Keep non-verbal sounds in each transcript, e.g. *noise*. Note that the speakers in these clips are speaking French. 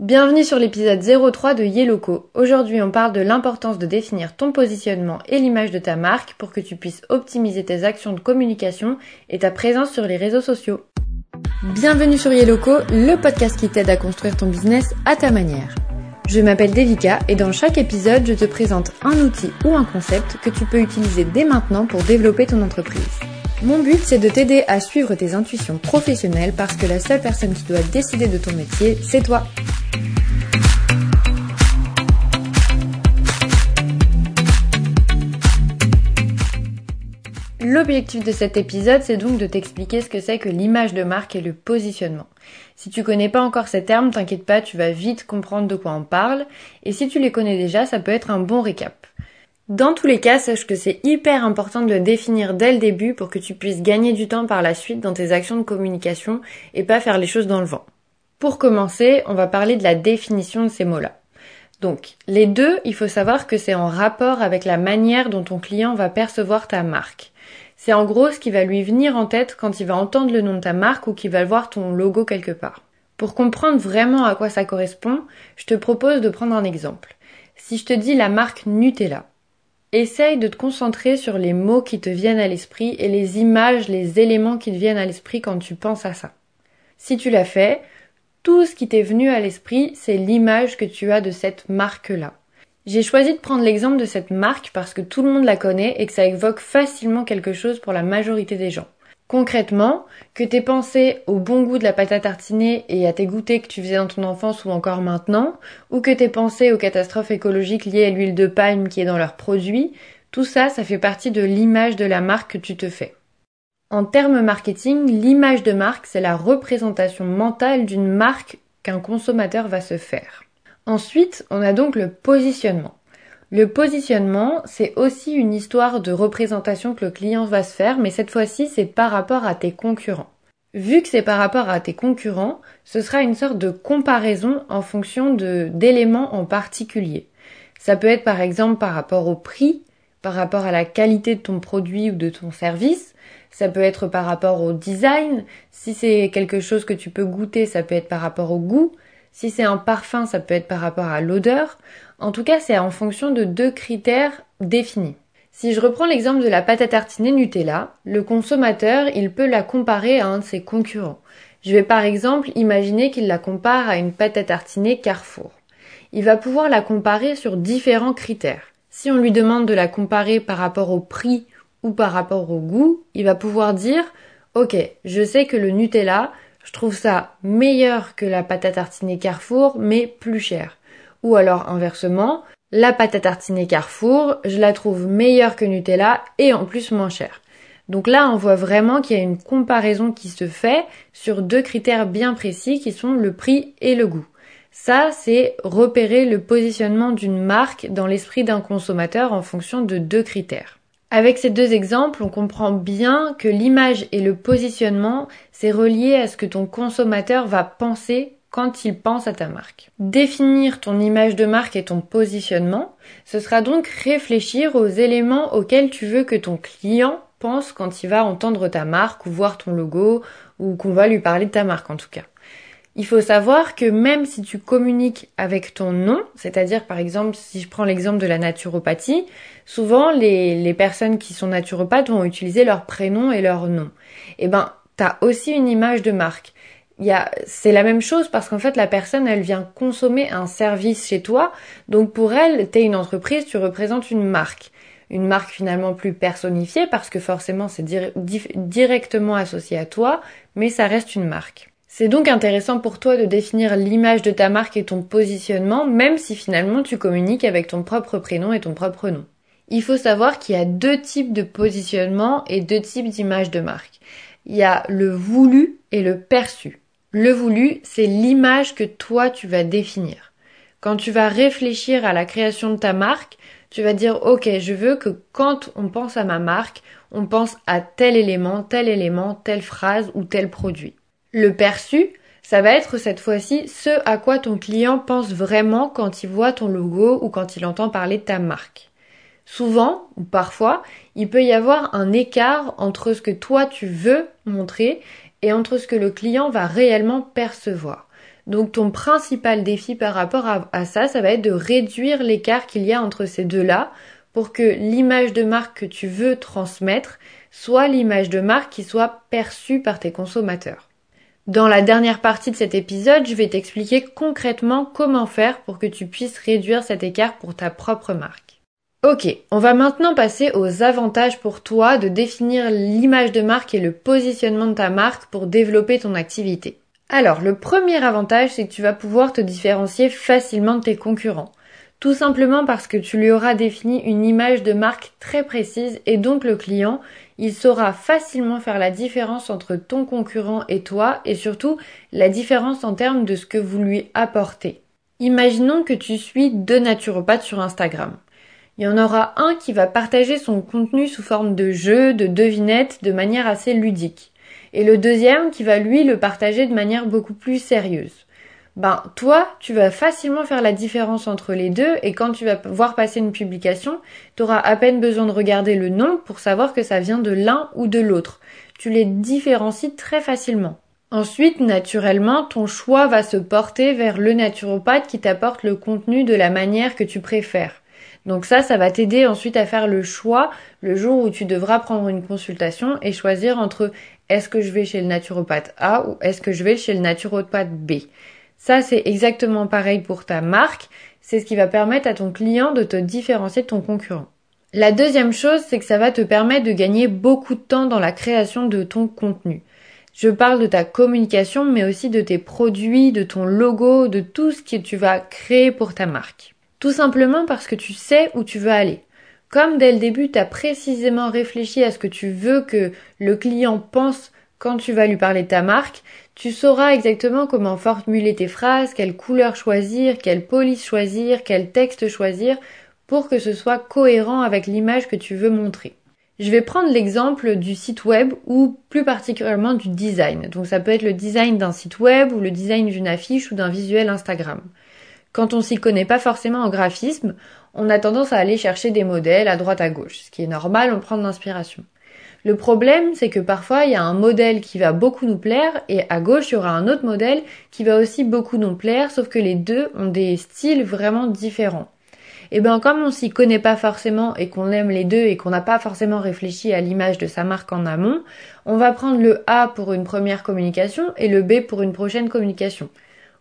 Bienvenue sur l'épisode 03 de Yeloco. Aujourd'hui, on parle de l'importance de définir ton positionnement et l'image de ta marque pour que tu puisses optimiser tes actions de communication et ta présence sur les réseaux sociaux. Bienvenue sur Yeloco, le podcast qui t'aide à construire ton business à ta manière. Je m'appelle Devika et dans chaque épisode, je te présente un outil ou un concept que tu peux utiliser dès maintenant pour développer ton entreprise. Mon but, c'est de t'aider à suivre tes intuitions professionnelles parce que la seule personne qui doit décider de ton métier, c'est toi. L'objectif de cet épisode, c'est donc de t'expliquer ce que c'est que l'image de marque et le positionnement. Si tu connais pas encore ces termes, t'inquiète pas, tu vas vite comprendre de quoi on parle, et si tu les connais déjà, ça peut être un bon récap. Dans tous les cas, sache que c'est hyper important de le définir dès le début pour que tu puisses gagner du temps par la suite dans tes actions de communication et pas faire les choses dans le vent. Pour commencer, on va parler de la définition de ces mots-là. Donc, les deux, il faut savoir que c'est en rapport avec la manière dont ton client va percevoir ta marque. C'est en gros ce qui va lui venir en tête quand il va entendre le nom de ta marque ou qu'il va voir ton logo quelque part. Pour comprendre vraiment à quoi ça correspond, je te propose de prendre un exemple. Si je te dis la marque Nutella, Essaye de te concentrer sur les mots qui te viennent à l'esprit et les images, les éléments qui te viennent à l'esprit quand tu penses à ça. Si tu l'as fait, tout ce qui t'est venu à l'esprit, c'est l'image que tu as de cette marque-là. J'ai choisi de prendre l'exemple de cette marque parce que tout le monde la connaît et que ça évoque facilement quelque chose pour la majorité des gens. Concrètement, que t'aies pensé au bon goût de la pâte à tartiner et à tes goûters que tu faisais dans ton enfance ou encore maintenant, ou que t'aies pensé aux catastrophes écologiques liées à l'huile de palme qui est dans leurs produits, tout ça, ça fait partie de l'image de la marque que tu te fais. En termes marketing, l'image de marque, c'est la représentation mentale d'une marque qu'un consommateur va se faire. Ensuite, on a donc le positionnement. Le positionnement, c'est aussi une histoire de représentation que le client va se faire, mais cette fois-ci, c'est par rapport à tes concurrents. Vu que c'est par rapport à tes concurrents, ce sera une sorte de comparaison en fonction d'éléments en particulier. Ça peut être par exemple par rapport au prix, par rapport à la qualité de ton produit ou de ton service, ça peut être par rapport au design, si c'est quelque chose que tu peux goûter, ça peut être par rapport au goût, si c'est un parfum, ça peut être par rapport à l'odeur. En tout cas, c'est en fonction de deux critères définis. Si je reprends l'exemple de la pâte à tartiner Nutella, le consommateur, il peut la comparer à un de ses concurrents. Je vais par exemple imaginer qu'il la compare à une pâte à tartiner Carrefour. Il va pouvoir la comparer sur différents critères. Si on lui demande de la comparer par rapport au prix ou par rapport au goût, il va pouvoir dire Ok, je sais que le Nutella, je trouve ça meilleur que la pâte à tartiner Carrefour, mais plus cher. Ou alors inversement, la pâte à tartiner Carrefour, je la trouve meilleure que Nutella et en plus moins chère. Donc là, on voit vraiment qu'il y a une comparaison qui se fait sur deux critères bien précis qui sont le prix et le goût. Ça, c'est repérer le positionnement d'une marque dans l'esprit d'un consommateur en fonction de deux critères. Avec ces deux exemples, on comprend bien que l'image et le positionnement, c'est relié à ce que ton consommateur va penser quand il pense à ta marque. Définir ton image de marque et ton positionnement, ce sera donc réfléchir aux éléments auxquels tu veux que ton client pense quand il va entendre ta marque ou voir ton logo ou qu'on va lui parler de ta marque en tout cas. Il faut savoir que même si tu communiques avec ton nom, c'est-à-dire par exemple si je prends l'exemple de la naturopathie, souvent les, les personnes qui sont naturopathes vont utiliser leur prénom et leur nom. Eh ben, t'as aussi une image de marque. C'est la même chose parce qu'en fait la personne elle vient consommer un service chez toi. Donc pour elle t'es une entreprise tu représentes une marque. Une marque finalement plus personnifiée parce que forcément c'est directement associé à toi mais ça reste une marque c'est donc intéressant pour toi de définir l'image de ta marque et ton positionnement même si finalement tu communiques avec ton propre prénom et ton propre nom il faut savoir qu'il y a deux types de positionnement et deux types d'image de marque il y a le voulu et le perçu le voulu, c'est l'image que toi tu vas définir. Quand tu vas réfléchir à la création de ta marque, tu vas dire ok, je veux que quand on pense à ma marque, on pense à tel élément, tel élément, telle phrase ou tel produit. Le perçu, ça va être cette fois-ci ce à quoi ton client pense vraiment quand il voit ton logo ou quand il entend parler de ta marque. Souvent, ou parfois, il peut y avoir un écart entre ce que toi tu veux montrer et entre ce que le client va réellement percevoir. Donc ton principal défi par rapport à, ça, ça va être de réduire l'écart qu'il y a entre ces deux-là pour que l'image de marque que tu veux transmettre soit l'image de marque qui soit perçue par tes consommateurs. Dans la dernière partie de cet épisode, je vais t'expliquer concrètement comment faire pour que tu puisses réduire cet écart pour ta propre marque. Ok, on va maintenant passer aux avantages pour toi de définir l'image de marque et le positionnement de ta marque pour développer ton activité. Alors, le premier avantage, c'est que tu vas pouvoir te différencier facilement de tes concurrents. Tout simplement parce que tu lui auras défini une image de marque très précise et donc le client, il saura facilement faire la différence entre ton concurrent et toi et surtout la différence en termes de ce que vous lui apportez. Imaginons que tu suis deux naturopathes sur Instagram. Il y en aura un qui va partager son contenu sous forme de jeux, de devinettes, de manière assez ludique. Et le deuxième qui va lui le partager de manière beaucoup plus sérieuse ben toi, tu vas facilement faire la différence entre les deux et quand tu vas voir passer une publication, tu auras à peine besoin de regarder le nom pour savoir que ça vient de l'un ou de l'autre. Tu les différencies très facilement. Ensuite, naturellement, ton choix va se porter vers le naturopathe qui t'apporte le contenu de la manière que tu préfères. Donc ça, ça va t'aider ensuite à faire le choix le jour où tu devras prendre une consultation et choisir entre est-ce que je vais chez le naturopathe A ou est-ce que je vais chez le naturopathe B. Ça, c'est exactement pareil pour ta marque. C'est ce qui va permettre à ton client de te différencier de ton concurrent. La deuxième chose, c'est que ça va te permettre de gagner beaucoup de temps dans la création de ton contenu. Je parle de ta communication, mais aussi de tes produits, de ton logo, de tout ce que tu vas créer pour ta marque. Tout simplement parce que tu sais où tu veux aller. Comme dès le début, tu as précisément réfléchi à ce que tu veux que le client pense quand tu vas lui parler de ta marque, tu sauras exactement comment formuler tes phrases, quelle couleur choisir, quelle police choisir, quel texte choisir pour que ce soit cohérent avec l'image que tu veux montrer. Je vais prendre l'exemple du site web ou plus particulièrement du design. Donc ça peut être le design d'un site web ou le design d'une affiche ou d'un visuel Instagram. Quand on s'y connaît pas forcément en graphisme, on a tendance à aller chercher des modèles à droite à gauche, ce qui est normal, on prend de l'inspiration. Le problème, c'est que parfois, il y a un modèle qui va beaucoup nous plaire et à gauche, il y aura un autre modèle qui va aussi beaucoup nous plaire, sauf que les deux ont des styles vraiment différents. Et eh bien, comme on s'y connaît pas forcément et qu'on aime les deux et qu'on n'a pas forcément réfléchi à l'image de sa marque en amont, on va prendre le A pour une première communication et le B pour une prochaine communication.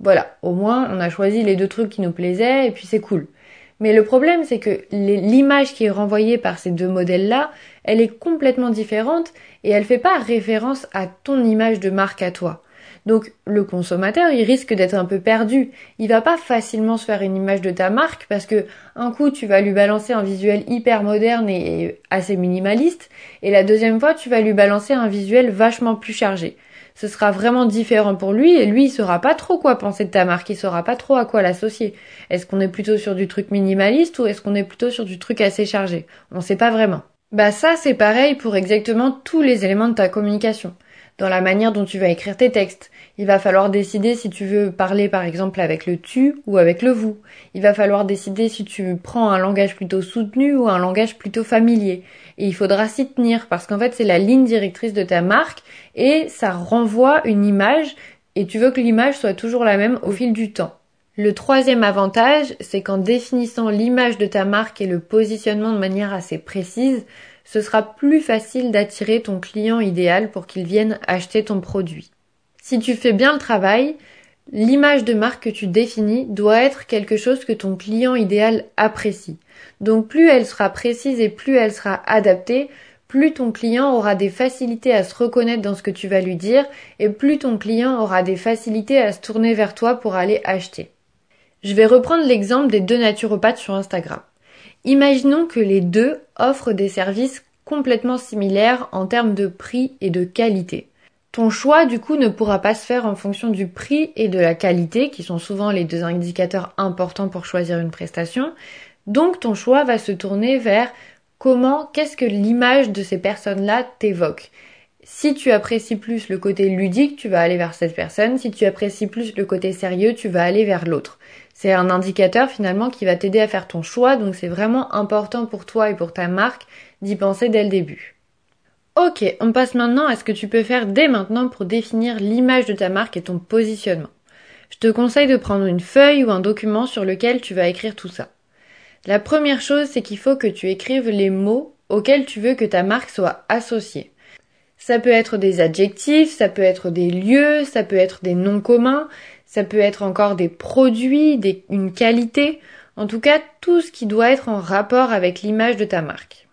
Voilà, au moins on a choisi les deux trucs qui nous plaisaient et puis c'est cool. Mais le problème, c'est que l'image qui est renvoyée par ces deux modèles-là, elle est complètement différente et elle fait pas référence à ton image de marque à toi. Donc le consommateur, il risque d'être un peu perdu. Il va pas facilement se faire une image de ta marque parce que un coup tu vas lui balancer un visuel hyper moderne et assez minimaliste et la deuxième fois tu vas lui balancer un visuel vachement plus chargé ce sera vraiment différent pour lui et lui il saura pas trop quoi penser de ta marque, il saura pas trop à quoi l'associer. Est-ce qu'on est plutôt sur du truc minimaliste ou est-ce qu'on est plutôt sur du truc assez chargé? On sait pas vraiment. Bah ça c'est pareil pour exactement tous les éléments de ta communication. Dans la manière dont tu vas écrire tes textes, il va falloir décider si tu veux parler par exemple avec le tu ou avec le vous. Il va falloir décider si tu prends un langage plutôt soutenu ou un langage plutôt familier et il faudra s'y tenir parce qu'en fait c'est la ligne directrice de ta marque et ça renvoie une image et tu veux que l'image soit toujours la même au fil du temps. Le troisième avantage, c'est qu'en définissant l'image de ta marque et le positionnement de manière assez précise, ce sera plus facile d'attirer ton client idéal pour qu'il vienne acheter ton produit. Si tu fais bien le travail, l'image de marque que tu définis doit être quelque chose que ton client idéal apprécie. Donc plus elle sera précise et plus elle sera adaptée, plus ton client aura des facilités à se reconnaître dans ce que tu vas lui dire et plus ton client aura des facilités à se tourner vers toi pour aller acheter. Je vais reprendre l'exemple des deux naturopathes sur Instagram. Imaginons que les deux offrent des services complètement similaires en termes de prix et de qualité. Ton choix du coup ne pourra pas se faire en fonction du prix et de la qualité, qui sont souvent les deux indicateurs importants pour choisir une prestation, donc ton choix va se tourner vers comment, qu'est-ce que l'image de ces personnes-là t'évoque. Si tu apprécies plus le côté ludique, tu vas aller vers cette personne. Si tu apprécies plus le côté sérieux, tu vas aller vers l'autre. C'est un indicateur finalement qui va t'aider à faire ton choix, donc c'est vraiment important pour toi et pour ta marque d'y penser dès le début. Ok, on passe maintenant à ce que tu peux faire dès maintenant pour définir l'image de ta marque et ton positionnement. Je te conseille de prendre une feuille ou un document sur lequel tu vas écrire tout ça. La première chose, c'est qu'il faut que tu écrives les mots auxquels tu veux que ta marque soit associée. Ça peut être des adjectifs, ça peut être des lieux, ça peut être des noms communs, ça peut être encore des produits, une qualité, en tout cas tout ce qui doit être en rapport avec l'image de ta marque.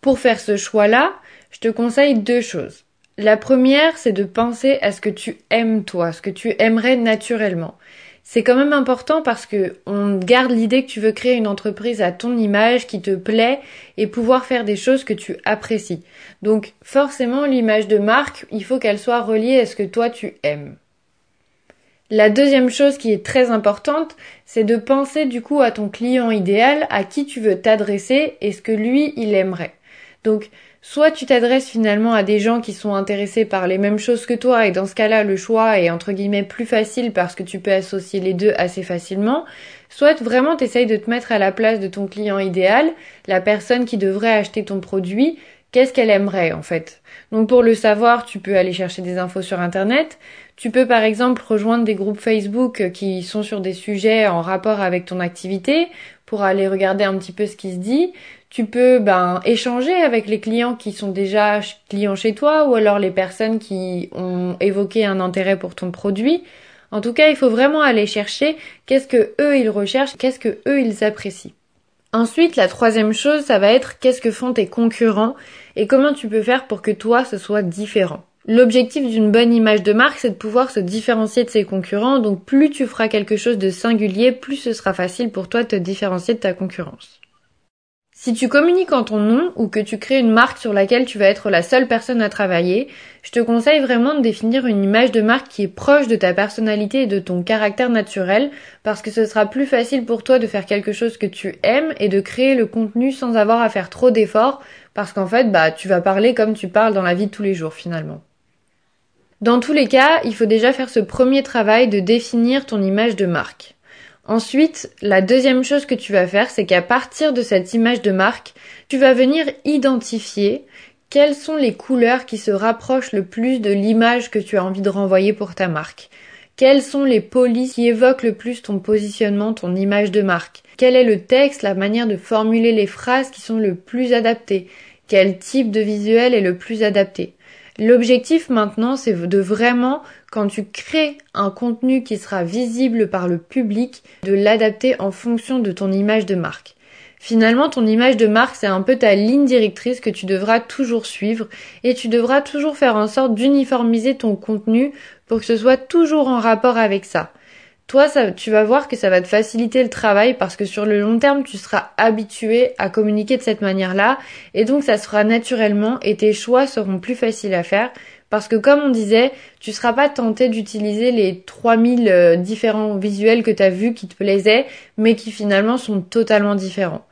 Pour faire ce choix-là, je te conseille deux choses. La première, c'est de penser à ce que tu aimes toi, ce que tu aimerais naturellement. C'est quand même important parce que on garde l'idée que tu veux créer une entreprise à ton image qui te plaît et pouvoir faire des choses que tu apprécies. Donc forcément l'image de marque, il faut qu'elle soit reliée à ce que toi tu aimes. La deuxième chose qui est très importante, c'est de penser du coup à ton client idéal, à qui tu veux t'adresser et ce que lui il aimerait. Donc Soit tu t'adresses finalement à des gens qui sont intéressés par les mêmes choses que toi et dans ce cas-là le choix est entre guillemets plus facile parce que tu peux associer les deux assez facilement, soit vraiment t'essayes de te mettre à la place de ton client idéal, la personne qui devrait acheter ton produit, qu'est-ce qu'elle aimerait en fait? Donc pour le savoir, tu peux aller chercher des infos sur internet, tu peux par exemple rejoindre des groupes Facebook qui sont sur des sujets en rapport avec ton activité pour aller regarder un petit peu ce qui se dit. Tu peux ben échanger avec les clients qui sont déjà clients chez toi ou alors les personnes qui ont évoqué un intérêt pour ton produit. En tout cas, il faut vraiment aller chercher qu'est-ce que eux ils recherchent, qu'est-ce que eux ils apprécient. Ensuite, la troisième chose, ça va être qu'est-ce que font tes concurrents et comment tu peux faire pour que toi ce soit différent. L'objectif d'une bonne image de marque, c'est de pouvoir se différencier de ses concurrents, donc plus tu feras quelque chose de singulier, plus ce sera facile pour toi de te différencier de ta concurrence. Si tu communiques en ton nom ou que tu crées une marque sur laquelle tu vas être la seule personne à travailler, je te conseille vraiment de définir une image de marque qui est proche de ta personnalité et de ton caractère naturel parce que ce sera plus facile pour toi de faire quelque chose que tu aimes et de créer le contenu sans avoir à faire trop d'efforts parce qu'en fait, bah, tu vas parler comme tu parles dans la vie de tous les jours finalement. Dans tous les cas, il faut déjà faire ce premier travail de définir ton image de marque. Ensuite, la deuxième chose que tu vas faire, c'est qu'à partir de cette image de marque, tu vas venir identifier quelles sont les couleurs qui se rapprochent le plus de l'image que tu as envie de renvoyer pour ta marque. Quelles sont les polices qui évoquent le plus ton positionnement, ton image de marque? Quel est le texte, la manière de formuler les phrases qui sont le plus adaptées? Quel type de visuel est le plus adapté? L'objectif maintenant, c'est de vraiment, quand tu crées un contenu qui sera visible par le public, de l'adapter en fonction de ton image de marque. Finalement, ton image de marque, c'est un peu ta ligne directrice que tu devras toujours suivre et tu devras toujours faire en sorte d'uniformiser ton contenu pour que ce soit toujours en rapport avec ça toi, tu vas voir que ça va te faciliter le travail parce que sur le long terme, tu seras habitué à communiquer de cette manière-là et donc ça sera naturellement et tes choix seront plus faciles à faire parce que comme on disait, tu seras pas tenté d'utiliser les 3000 euh, différents visuels que tu as vus qui te plaisaient mais qui finalement sont totalement différents.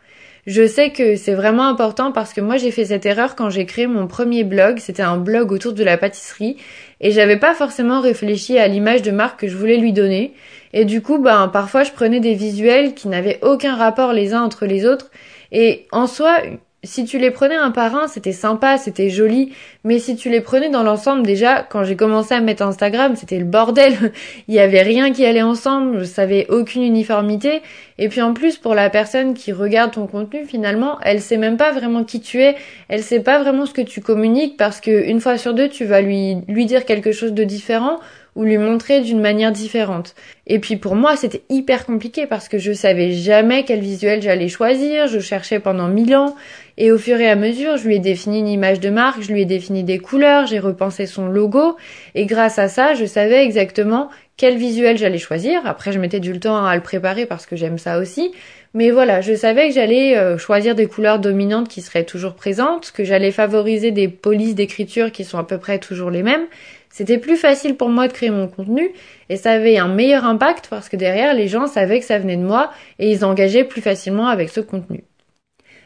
Je sais que c'est vraiment important parce que moi j'ai fait cette erreur quand j'ai créé mon premier blog. C'était un blog autour de la pâtisserie et j'avais pas forcément réfléchi à l'image de marque que je voulais lui donner. Et du coup, ben parfois je prenais des visuels qui n'avaient aucun rapport les uns entre les autres. Et en soi, si tu les prenais un par un, c'était sympa, c'était joli, mais si tu les prenais dans l'ensemble, déjà, quand j'ai commencé à mettre Instagram, c'était le bordel. *laughs* Il y avait rien qui allait ensemble, je savais aucune uniformité. Et puis en plus, pour la personne qui regarde ton contenu, finalement, elle sait même pas vraiment qui tu es, elle sait pas vraiment ce que tu communiques parce que une fois sur deux, tu vas lui, lui dire quelque chose de différent ou lui montrer d'une manière différente. Et puis pour moi, c'était hyper compliqué parce que je savais jamais quel visuel j'allais choisir, je cherchais pendant mille ans, et au fur et à mesure, je lui ai défini une image de marque, je lui ai défini des couleurs, j'ai repensé son logo, et grâce à ça, je savais exactement quel visuel j'allais choisir. Après, je mettais du temps à le préparer parce que j'aime ça aussi. Mais voilà, je savais que j'allais euh, choisir des couleurs dominantes qui seraient toujours présentes, que j'allais favoriser des polices d'écriture qui sont à peu près toujours les mêmes, c'était plus facile pour moi de créer mon contenu et ça avait un meilleur impact parce que derrière les gens savaient que ça venait de moi et ils engageaient plus facilement avec ce contenu.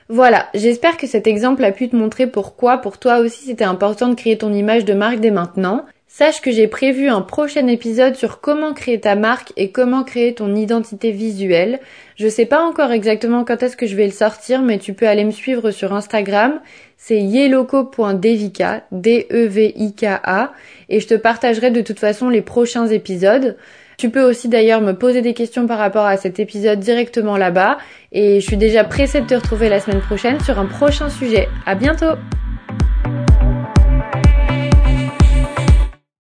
Voilà, j'espère que cet exemple a pu te montrer pourquoi pour toi aussi c'était important de créer ton image de marque dès maintenant. Sache que j'ai prévu un prochain épisode sur comment créer ta marque et comment créer ton identité visuelle. Je sais pas encore exactement quand est-ce que je vais le sortir, mais tu peux aller me suivre sur Instagram. C'est yeloco.devika, D-E-V-I-K-A, et je te partagerai de toute façon les prochains épisodes. Tu peux aussi d'ailleurs me poser des questions par rapport à cet épisode directement là-bas. Et je suis déjà pressée de te retrouver la semaine prochaine sur un prochain sujet. À bientôt!